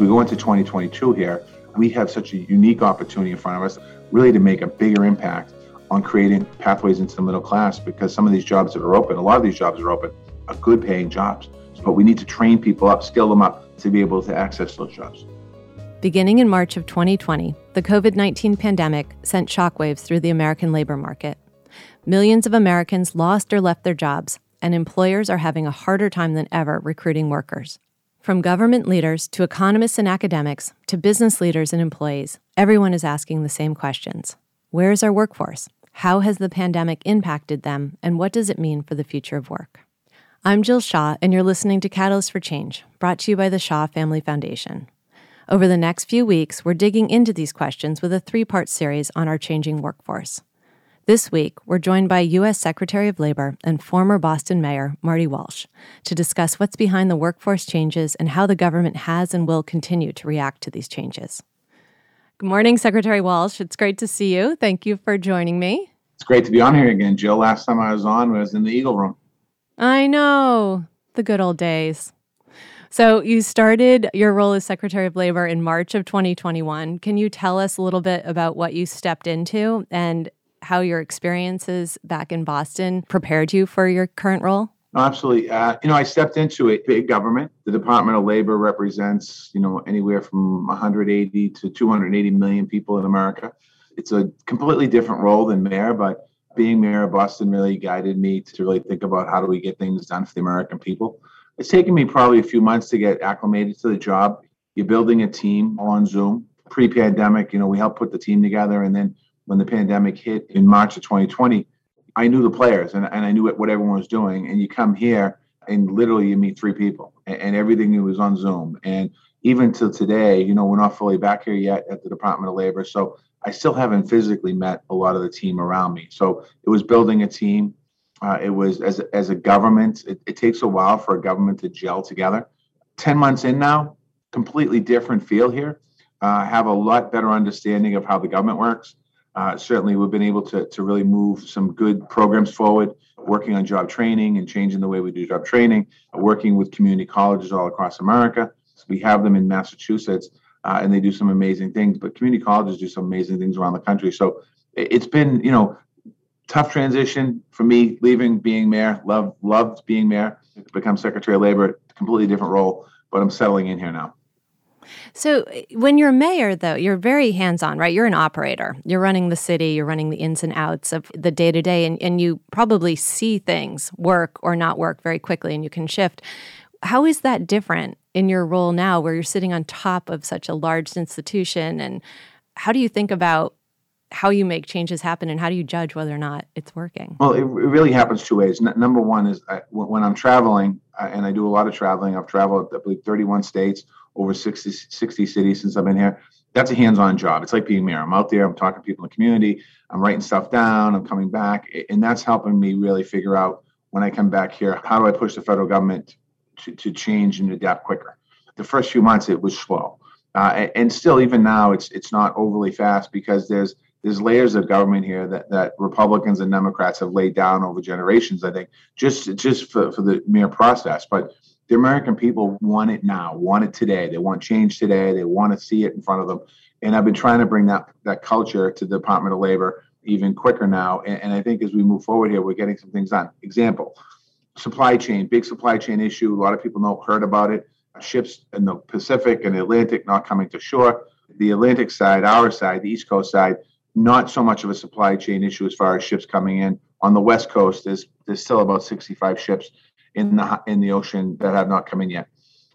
we go into 2022 here, we have such a unique opportunity in front of us, really to make a bigger impact on creating pathways into the middle class because some of these jobs that are open, a lot of these jobs are open, are good paying jobs. But we need to train people up, skill them up to be able to access those jobs. Beginning in March of 2020, the COVID 19 pandemic sent shockwaves through the American labor market. Millions of Americans lost or left their jobs, and employers are having a harder time than ever recruiting workers. From government leaders to economists and academics to business leaders and employees, everyone is asking the same questions Where is our workforce? How has the pandemic impacted them, and what does it mean for the future of work? I'm Jill Shaw, and you're listening to Catalyst for Change, brought to you by the Shaw Family Foundation. Over the next few weeks, we're digging into these questions with a three part series on our changing workforce. This week, we're joined by U.S. Secretary of Labor and former Boston Mayor Marty Walsh to discuss what's behind the workforce changes and how the government has and will continue to react to these changes. Good morning, Secretary Walsh. It's great to see you. Thank you for joining me. It's great to be on here again, Jill. Last time I was on was in the Eagle Room. I know, the good old days. So, you started your role as Secretary of Labor in March of 2021. Can you tell us a little bit about what you stepped into and how your experiences back in Boston prepared you for your current role? Absolutely. Uh, you know, I stepped into a big government. The Department of Labor represents, you know, anywhere from 180 to 280 million people in America. It's a completely different role than mayor, but being mayor of Boston really guided me to really think about how do we get things done for the American people. It's taken me probably a few months to get acclimated to the job. You're building a team on Zoom. Pre-pandemic, you know, we helped put the team together, and then when the pandemic hit in March of 2020, I knew the players and, and I knew what, everyone was doing. And you come here and literally you meet three people and, and everything was on Zoom. And even to today, you know, we're not fully back here yet at the Department of Labor. So I still haven't physically met a lot of the team around me. So it was building a team. Uh, it was as a, as a government, it, it takes a while for a government to gel together. 10 months in now, completely different feel here. Uh, have a lot better understanding of how the government works. Uh, certainly, we've been able to, to really move some good programs forward, working on job training and changing the way we do job training, working with community colleges all across America. So we have them in Massachusetts, uh, and they do some amazing things, but community colleges do some amazing things around the country. So it's been, you know, tough transition for me leaving being mayor. Love loved being mayor. Become Secretary of Labor, completely different role, but I'm settling in here now. So, eh, when you're mayor, though, you're very hands on, right? You're an operator. You're running the city, you're running the ins and outs of the day to day, and you probably see things work or not work very quickly and you can shift. How is that different in your role now where you're sitting on top of such a large institution? And how do you think about how you make changes happen and how do you judge whether or not it's working? Well, it, it really happens two ways. N- number one is I, when I'm traveling, and I do a lot of traveling, I've traveled, I believe, 31 states over 60, 60 cities since I've been here. That's a hands-on job. It's like being mayor. I'm out there, I'm talking to people in the community, I'm writing stuff down, I'm coming back, and that's helping me really figure out when I come back here, how do I push the federal government to, to change and adapt quicker? The first few months it was slow, uh, and still even now it's it's not overly fast because there's there's layers of government here that, that Republicans and Democrats have laid down over generations. I think just just for, for the mere process, but the American people want it now, want it today. They want change today. They want to see it in front of them. And I've been trying to bring that that culture to the Department of Labor even quicker now. And, and I think as we move forward here, we're getting some things done. Example, supply chain, big supply chain issue. A lot of people know heard about it. Ships in the Pacific and the Atlantic not coming to shore. The Atlantic side, our side, the East Coast side, not so much of a supply chain issue as far as ships coming in. On the West Coast, there's there's still about 65 ships in the in the ocean that have not come in yet.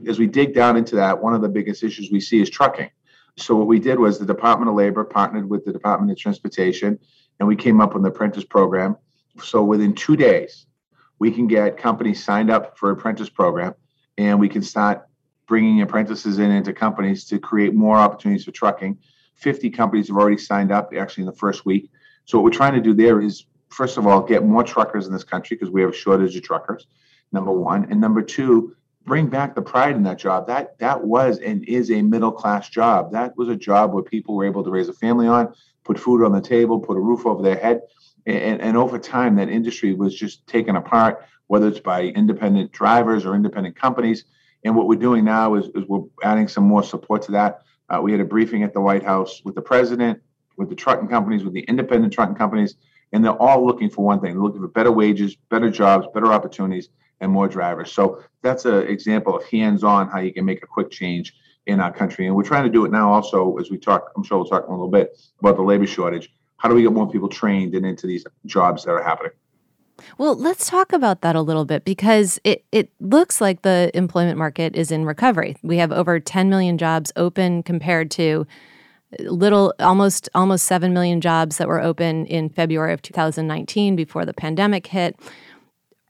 As we dig down into that, one of the biggest issues we see is trucking. So what we did was the Department of Labor partnered with the Department of Transportation, and we came up with an apprentice program. So within two days, we can get companies signed up for apprentice program, and we can start bringing apprentices in into companies to create more opportunities for trucking. 50 companies have already signed up actually in the first week. So what we're trying to do there is, first of all, get more truckers in this country because we have a shortage of truckers number one, and number two, bring back the pride in that job. That that was and is a middle class job. That was a job where people were able to raise a family on, put food on the table, put a roof over their head, and, and over time that industry was just taken apart, whether it's by independent drivers or independent companies. And what we're doing now is, is we're adding some more support to that. Uh, we had a briefing at the White House with the president, with the trucking companies, with the independent trucking companies, and they're all looking for one thing: they're looking for better wages, better jobs, better opportunities, and more drivers. So that's an example of hands-on how you can make a quick change in our country. And we're trying to do it now also as we talk, I'm sure we'll talk a little bit about the labor shortage. How do we get more people trained and into these jobs that are happening? Well, let's talk about that a little bit because it, it looks like the employment market is in recovery. We have over 10 million jobs open compared to little almost almost 7 million jobs that were open in February of 2019 before the pandemic hit.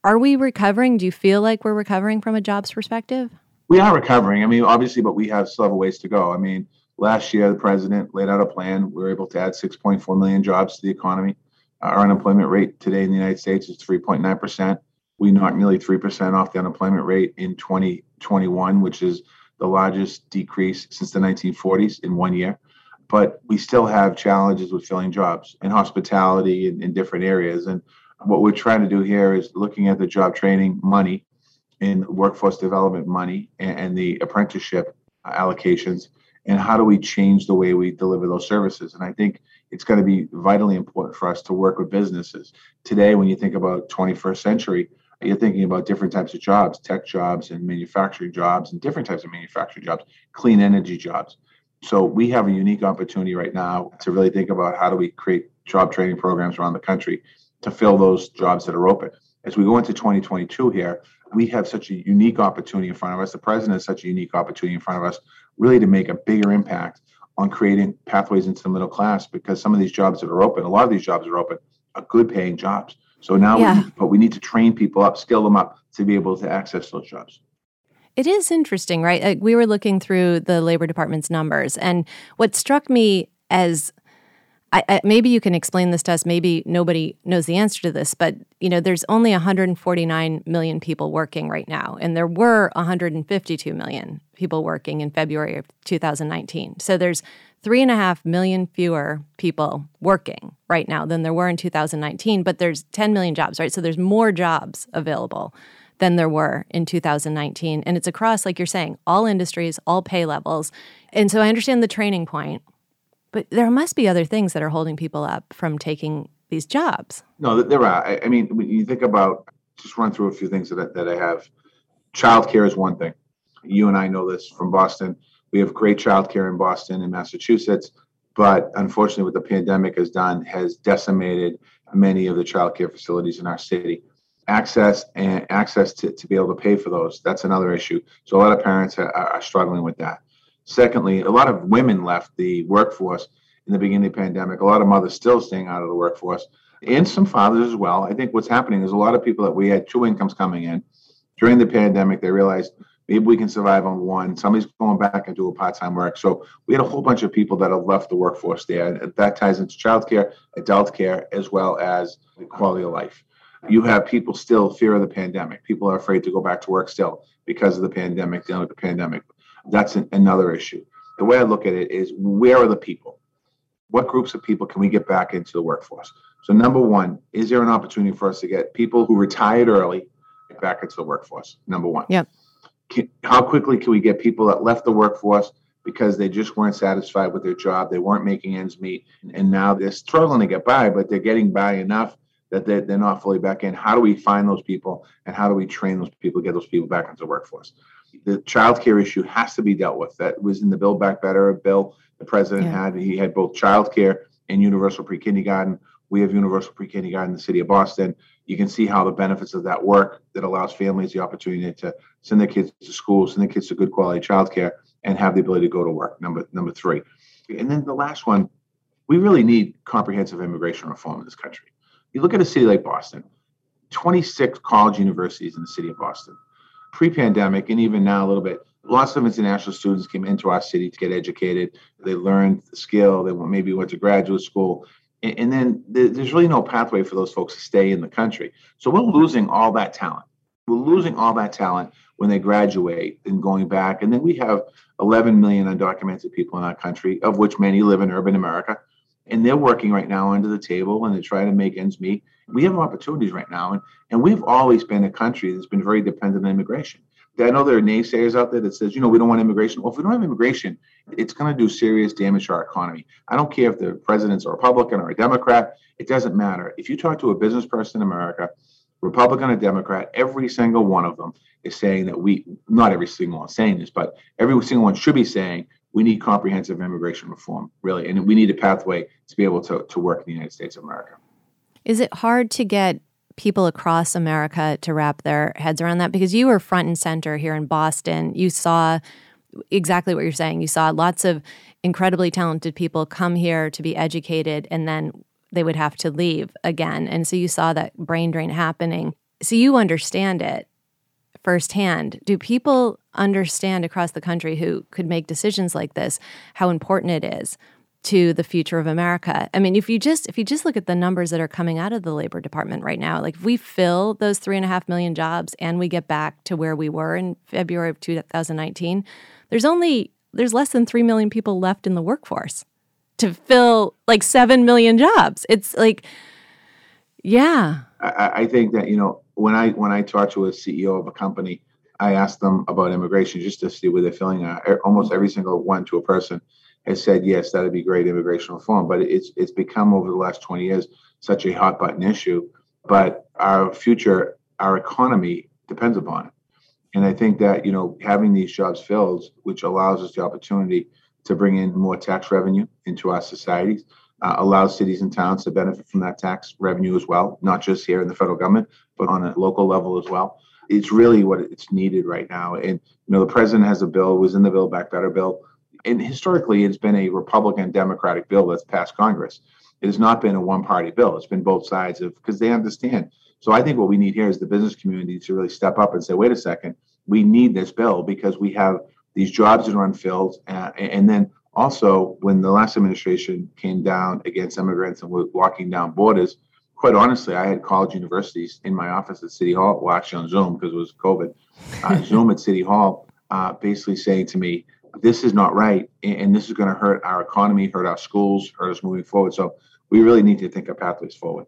Are we recovering? Do you feel like we're recovering from a jobs perspective? We are recovering. I mean, obviously, but we have a ways to go. I mean, last year the president laid out a plan. We were able to add 6.4 million jobs to the economy. Our unemployment rate today in the United States is 3.9 percent. We knocked nearly three percent off the unemployment rate in 2021, which is the largest decrease since the 1940s in one year. But we still have challenges with filling jobs in hospitality and in different areas. And what we're trying to do here is looking at the job training money in workforce development money and, and the apprenticeship allocations and how do we change the way we deliver those services. And i think it's going to be vitally important for us to work with businesses. Today when you think about 21st century you're thinking about different types of jobs tech jobs and manufacturing jobs and different types of manufacturing jobs clean energy jobs. So we have a unique opportunity right now to really think about how do we create job training programs around the country to fill those jobs that are open as we go into 2022 here we have such a unique opportunity in front of us. The president has such a unique opportunity in front of us, really to make a bigger impact on creating pathways into the middle class because some of these jobs that are open, a lot of these jobs are open, are good paying jobs. So now, yeah. we, but we need to train people up, skill them up to be able to access those jobs. It is interesting, right? Like we were looking through the Labor Department's numbers, and what struck me as I, I, maybe you can explain this to us. Maybe nobody knows the answer to this, but you know, there's only 149 million people working right now, and there were 152 million people working in February of 2019. So there's three and a half million fewer people working right now than there were in 2019. But there's 10 million jobs, right? So there's more jobs available than there were in 2019, and it's across, like you're saying, all industries, all pay levels. And so I understand the training point but there must be other things that are holding people up from taking these jobs. No, there are. I, mean, when you think about, just run through a few things that I, that I have. Childcare is one thing. You and I know this from Boston. We have great childcare in Boston and Massachusetts, but unfortunately, what the pandemic has done has decimated many of the childcare facilities in our city. Access and access to, to be able to pay for those, that's another issue. So a lot of parents are, are struggling with that. Secondly, a lot of women left the workforce in the beginning of the pandemic. A lot of mothers still staying out of the workforce, and some fathers as well. I think what's happening is a lot of people that we had two incomes coming in during the pandemic. They realized maybe we can survive on one. Somebody's going back and do a part-time work. So we had a whole bunch of people that have left the workforce there. And that ties into childcare, adult care, as well as quality of life. You have people still fear of the pandemic. People are afraid to go back to work still because of the pandemic, dealing with the pandemic. That's an, another issue. The way I look at it is where are the people? What groups of people can we get back into the workforce? So, number one, is there an opportunity for us to get people who retired early back into the workforce? Number one. Yep. Can, how quickly can we get people that left the workforce because they just weren't satisfied with their job? They weren't making ends meet. And now they're struggling to get by, but they're getting by enough that they're, they're not fully back in. How do we find those people and how do we train those people, get those people back into the workforce? The child care issue has to be dealt with. That was in the Build Back Better bill the president yeah. had. He had both child care and universal pre kindergarten. We have universal pre kindergarten in the city of Boston. You can see how the benefits of that work that allows families the opportunity to send their kids to school, send their kids to good quality child care, and have the ability to go to work. Number number three. And then the last one, we really need comprehensive immigration reform in this country. You look at a city like Boston, 26 college universities in the city of Boston pre-pandemic and even now a little bit lots of international students came into our city to get educated. They learned the skill they maybe went to graduate school. And, and then there's really no pathway for those folks to stay in the country. So we're losing all that talent. We're losing all that talent when they graduate and going back. And then we have 11 million undocumented people in our country of which many live in urban america and they're working right now under the table and they're trying to make ends meet. We have opportunities right now, and, and we've always been a country that's been very dependent on immigration. I know there are naysayers out there that says, you know, we don't want immigration. Well, if we don't have immigration, it's going to do serious damage to our economy. I don't care if the president's a Republican or a Democrat. It doesn't matter. If you talk to a business person in America, Republican or Democrat, every single one of them is saying that we, not every single one saying this, but every single one should be saying we need comprehensive immigration reform, really, and we need a pathway to be able to, to work in the United States of America. Is it hard to get people across America to wrap their heads around that? Because you were front and center here in Boston. You saw exactly what you're saying. You saw lots of incredibly talented people come here to be educated and then they would have to leave again. And so you saw that brain drain happening. So you understand it firsthand. Do people understand across the country who could make decisions like this how important it is to the future of America. I mean, if you just if you just look at the numbers that are coming out of the Labor Department right now, like if we fill those three and a half million jobs and we get back to where we were in February of 2019, there's only there's less than three million people left in the workforce to fill like seven million jobs. It's like, yeah. I, I think that you know when I when I talk to a CEO of a company, I ask them about immigration just to see where they're filling. Uh, almost every single one to a person has said yes, that'd be great immigration reform. But it's it's become over the last 20 years such a hot button issue. But our future, our economy depends upon it. And I think that you know having these jobs filled, which allows us the opportunity to bring in more tax revenue into our societies, uh, allows cities and towns to benefit from that tax revenue as well, not just here in the federal government, but on a local level as well. It's really what it's needed right now. And you know, the president has a bill, was in the Build Back Better bill, and historically it's been a Republican Democratic bill that's passed Congress. It has not been a one party bill. It's been both sides of because they understand. So I think what we need here is the business community to really step up and say, wait a second, we need this bill because we have these jobs that are unfilled. Uh, and then also, when the last administration came down against immigrants and was locking down borders, quite honestly, I had college universities in my office at City Hall, well, actually on Zoom because it was COVID, uh, Zoom at City Hall, uh, basically saying to me, this is not right, and this is going to hurt our economy, hurt our schools, hurt us moving forward. So we really need to think of pathways forward.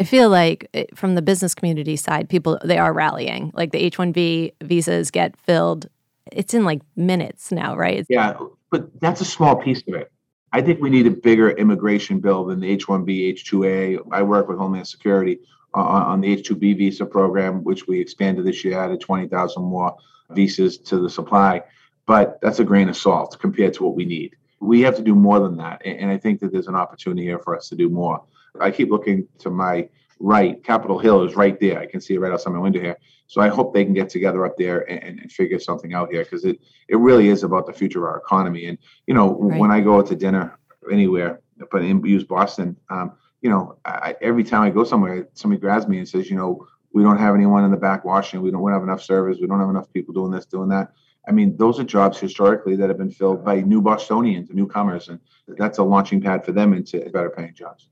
I feel like eh, from the business community side, people they are rallying. Like the H one B visas get filled. It's in like minutes now, right? Yeah, but that's a small piece of it. I think we need a bigger immigration bill than the H one B, H two A. I work with Homeland Security on, the H two B visa program, which we expanded this year, added twenty thousand more visas to the supply but that's a grain of salt compared to what we need. We have to do more than that. And I think that there's an opportunity here for us to do more. I keep looking to my right. Capitol Hill is right there. I can see it right outside my window here. So I hope they can get together up there and, and figure something out here because it, it really is about the future of our economy. And, you know, right. when I go out to dinner anywhere, but in, use Boston, um, you know, I, every time I go somewhere, somebody grabs me and says, you know, we don't have anyone in the back washing. We don't, we don't have enough servers. We don't have enough people doing this, doing that. I mean, those are jobs historically that have been filled by new Bostonians, newcomers, and that's a launching pad for them into better paying jobs.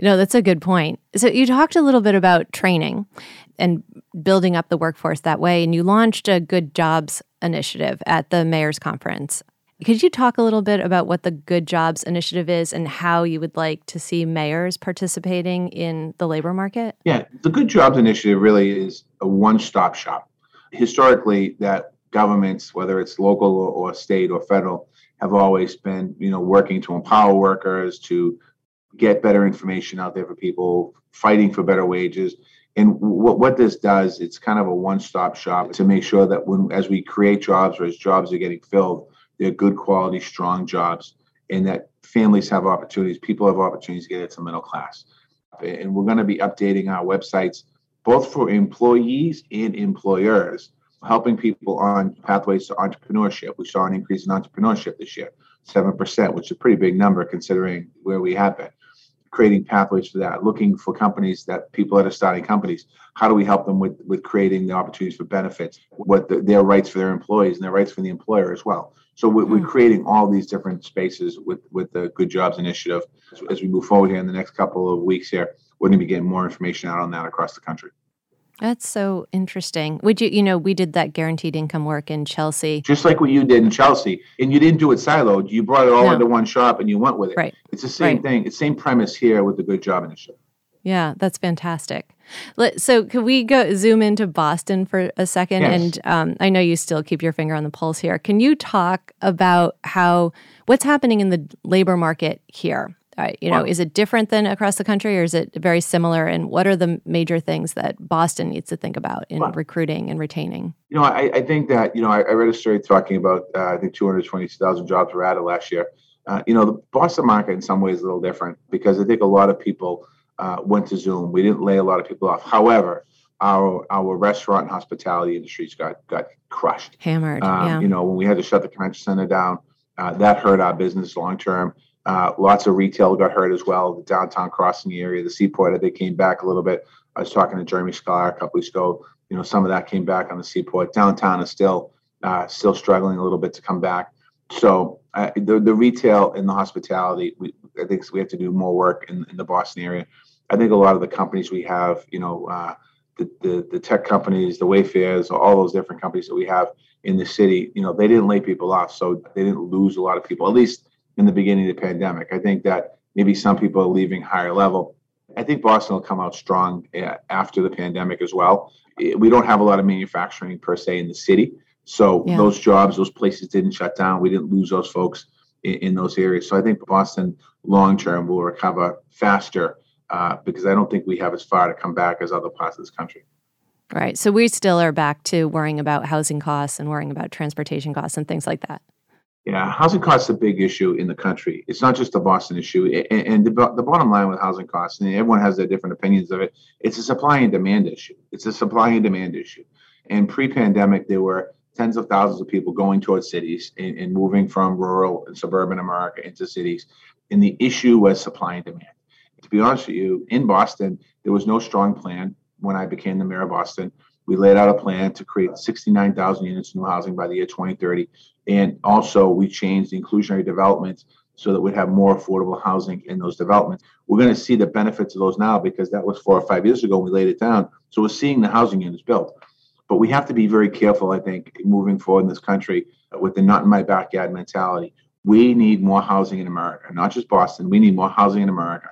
No, that's a good point. So you talked a little bit about training and building up the workforce that way, and you launched a Good Jobs initiative at the mayor's conference. Could you talk a little bit about what the Good Jobs initiative is and how you would like to see mayors participating in the labor market? Yeah, the Good Jobs initiative really is a one-stop shop historically that governments, whether it's local or, or state or federal, have always been, you know, working to empower workers, to get better information out there for people, fighting for better wages. And what, what this does, it's kind of a one-stop shop to make sure that when as we create jobs or as jobs are getting filled, they're good quality, strong jobs, and that families have opportunities, people have opportunities to get into middle class. And we're going to be updating our websites both for employees and employers, helping people on pathways to entrepreneurship. We saw an increase in entrepreneurship this year, 7%, which is a pretty big number considering where we have been. Creating pathways for that, looking for companies that people that are starting companies, how do we help them with, with creating the opportunities for benefits, what the, their rights for their employees and their rights for the employer as well. So we're, mm-hmm. we're creating all these different spaces with, with the Good Jobs Initiative. As we move forward here in the next couple of weeks here, we're going to be getting more information out on that across the country. That's so interesting. Would you, you know, we did that guaranteed income work in Chelsea. Just like what you did in Chelsea. And you didn't do it siloed. You brought it all no. into one shop and you went with it. Right. It's the same right. thing. It's the same premise here with the Good Job Initiative. Yeah, that's fantastic. So, could we go zoom into Boston for a second? Yes. And um, I know you still keep your finger on the pulse here. Can you talk about how what's happening in the labor market here? Uh, you know, is it different than across the country, or is it very similar? And what are the major things that Boston needs to think about in recruiting and retaining? You know, I, I think that you know I, I read a story talking about uh, I think 220,000 jobs were added last year. Uh, you know, the Boston market in some ways is a little different because I think a lot of people uh, went to Zoom. We didn't lay a lot of people off. However, our our restaurant and hospitality industries got got crushed, hammered. Um, yeah. You know, when we had to shut the convention center down, uh, that hurt our business long term. Uh, lots of retail got hurt as well. The downtown crossing area, the seaport, they came back a little bit. I was talking to Jeremy Sclar a couple weeks ago. You know, some of that came back on the seaport. Downtown is still uh, still struggling a little bit to come back. So uh, the the retail and the hospitality, we, I think we have to do more work in, in the Boston area. I think a lot of the companies we have, you know, uh, the, the, the tech companies, the Wayfairs, all those different companies that we have in the city, you know, they didn't lay people off, so they didn't lose a lot of people. At least in the beginning of the pandemic, I think that maybe some people are leaving higher level. I think Boston will come out strong uh, after the pandemic as well. We don't have a lot of manufacturing per se in the city, so yeah. those jobs, those places didn't shut down. We didn't lose those folks in, in those areas. So I think Boston long term will recover faster uh, because I don't think we have as far to come back as other parts of this country. Right. So we still are back to worrying about housing costs and worrying about transportation costs and things like that. Yeah, housing costs a big issue in the country. It's not just a Boston issue. And, the, the bottom line with housing costs, and everyone has their different opinions of it, it's a supply and demand issue. It's a supply and demand issue. And pre pandemic, there were tens of thousands of people going towards cities and, and moving from rural and suburban America into cities. And the issue was supply and demand to be honest with you, in Boston, there was no strong plan when I became the mayor of Boston. We laid out a plan to create 69,000 units of new housing by the year 2030. And also, we changed the inclusionary developments so that we'd have more affordable housing in those developments. We're going to see the benefits of those now because that was four or five years ago when we laid it down. So we're seeing the housing units built. But we have to be very careful, I think, moving forward in this country with the not in my backyard mentality. We need more housing in America, not just Boston. We need more housing in America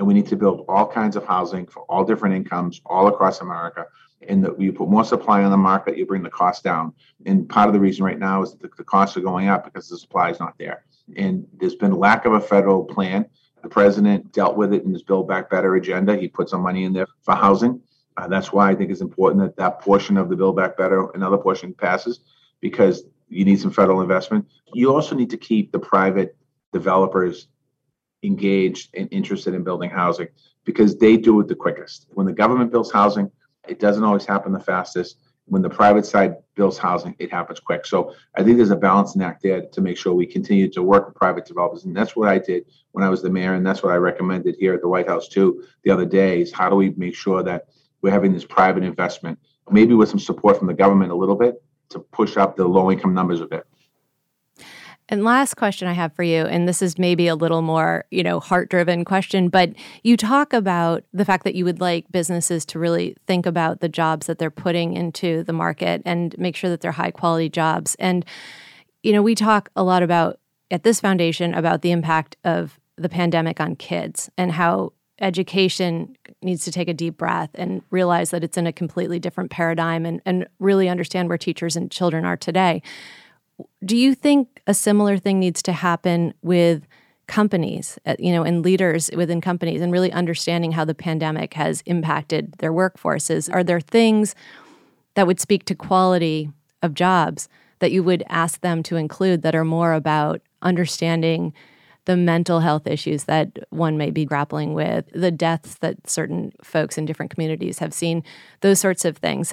and we need to build all kinds of housing for all different incomes all across America. And that you put more supply on the market, you bring the cost down. And part of the reason right now is that the, the costs are going up because the supply is not there. And there's been a lack of a federal plan. The president dealt with it in his Build Back Better agenda. He put some money in there for housing. Uh, that's why I think it's important that that portion of the Build Back Better, another portion passes, because you need some federal investment. You also need to keep the private developers engaged and interested in building housing because they do it the quickest. When the government builds housing, it doesn't always happen the fastest. When the private side builds housing, it happens quick. So I think there's a balancing act there to make sure we continue to work with private developers. And that's what I did when I was the mayor. And that's what I recommended here at the White House too the other day is how do we make sure that we're having this private investment, maybe with some support from the government a little bit to push up the low income numbers a bit. And last question I have for you, and this is maybe a little more, you know, heart-driven question, but you talk about the fact that you would like businesses to really think about the jobs that they're putting into the market and make sure that they're high quality jobs. And you know, we talk a lot about at this foundation about the impact of the pandemic on kids and how education needs to take a deep breath and realize that it's in a completely different paradigm and, and really understand where teachers and children are today. Do you think a similar thing needs to happen with companies, uh, you know, and leaders within companies and really understanding how the pandemic has impacted their workforces? Are there things that would speak to quality of jobs that you would ask them to include that are more about understanding the mental health issues that one may be grappling with, the deaths that certain folks in different communities have seen, those sorts of things.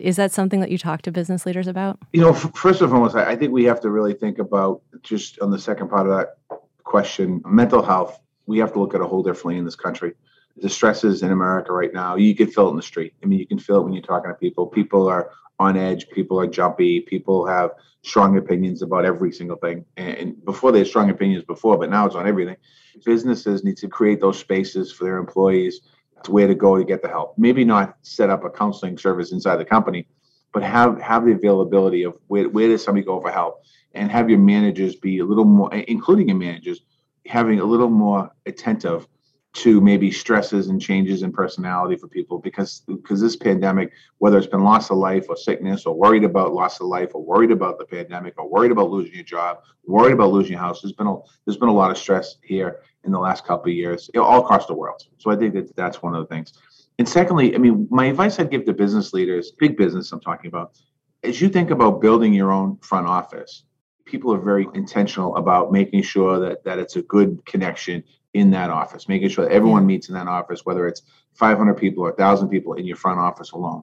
Is that something that you talk to business leaders about? You know, first and foremost, I think we have to really think about just on the second part of that question, mental health. We have to look at a whole differently in this country. The stresses in America right now, you can feel it in the street. I mean, you can feel it when you're talking to people. People are on edge. People are jumpy. People have strong opinions about every single thing. And before they had strong opinions before, but now it's on everything. Businesses need to create those spaces for their employees to where to go to get the help. Maybe not set up a counseling service inside the company, but have have the availability of where, where does somebody go for help and have your managers be a little more including your managers having a little more attentive to maybe stresses and changes in personality for people because because this pandemic whether it's been loss of life or sickness or worried about loss of life or worried about the pandemic or worried about losing your job worried about losing your house there's been a there's been a lot of stress here in the last couple of years all across the world. So i think that that's one of the things. And secondly i mean my advice i'd give to business leaders big business i'm talking about as you think about building your own front office. People are very intentional about making sure that that it's a good connection in that office, making sure that everyone meets in that office, whether it's 500 people or 1,000 people in your front office alone.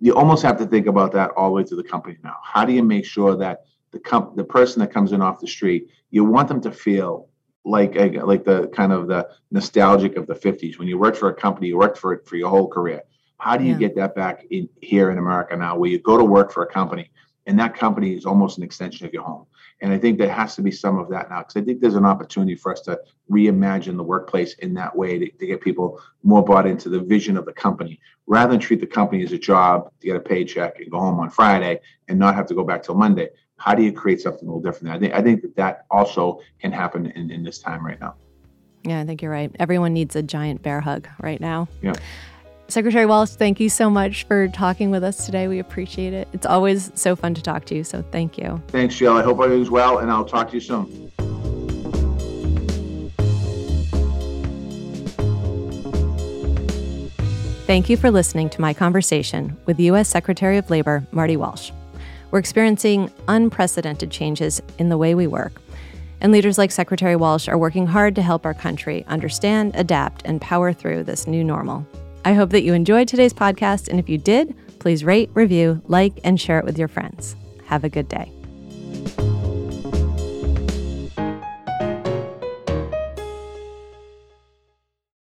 You almost have to think about that all the way through the company now. How do you make sure that the comp- the person that comes in off the street, you want them to feel like eh, like the kind of the nostalgic of the 50s when you worked for a company, you worked for it for your whole career. How do you yeah. get that back in here in America now, where you go to work for a company and that company is almost an extension of your home? And I think there has to be some of that now because I think there's an opportunity for us to reimagine the workplace in that way to, to, get people more bought into the vision of the company rather than treat the company as a job to get a paycheck and go home on Friday and not have to go back till Monday. How do you create something a little different? I think I think that that also can happen in, in this time right now. Yeah, I think you're right. Everyone needs a giant bear hug right now. Yeah. Secretary Walsh, thank you so much for talking with us today. We appreciate it. It's always so fun to talk to you. So thank you. Thanks, Jill. I hope everything's well, and I'll talk to you soon. Thank you for listening to my conversation with U.S. Secretary of Labor Marty Walsh. We're experiencing unprecedented changes in the way we work, and leaders like Secretary Walsh are working hard to help our country understand, adapt, and power through this new normal. I hope that you enjoyed today's podcast. And if you did, please rate, review, like, and share it with your friends. Have a good day.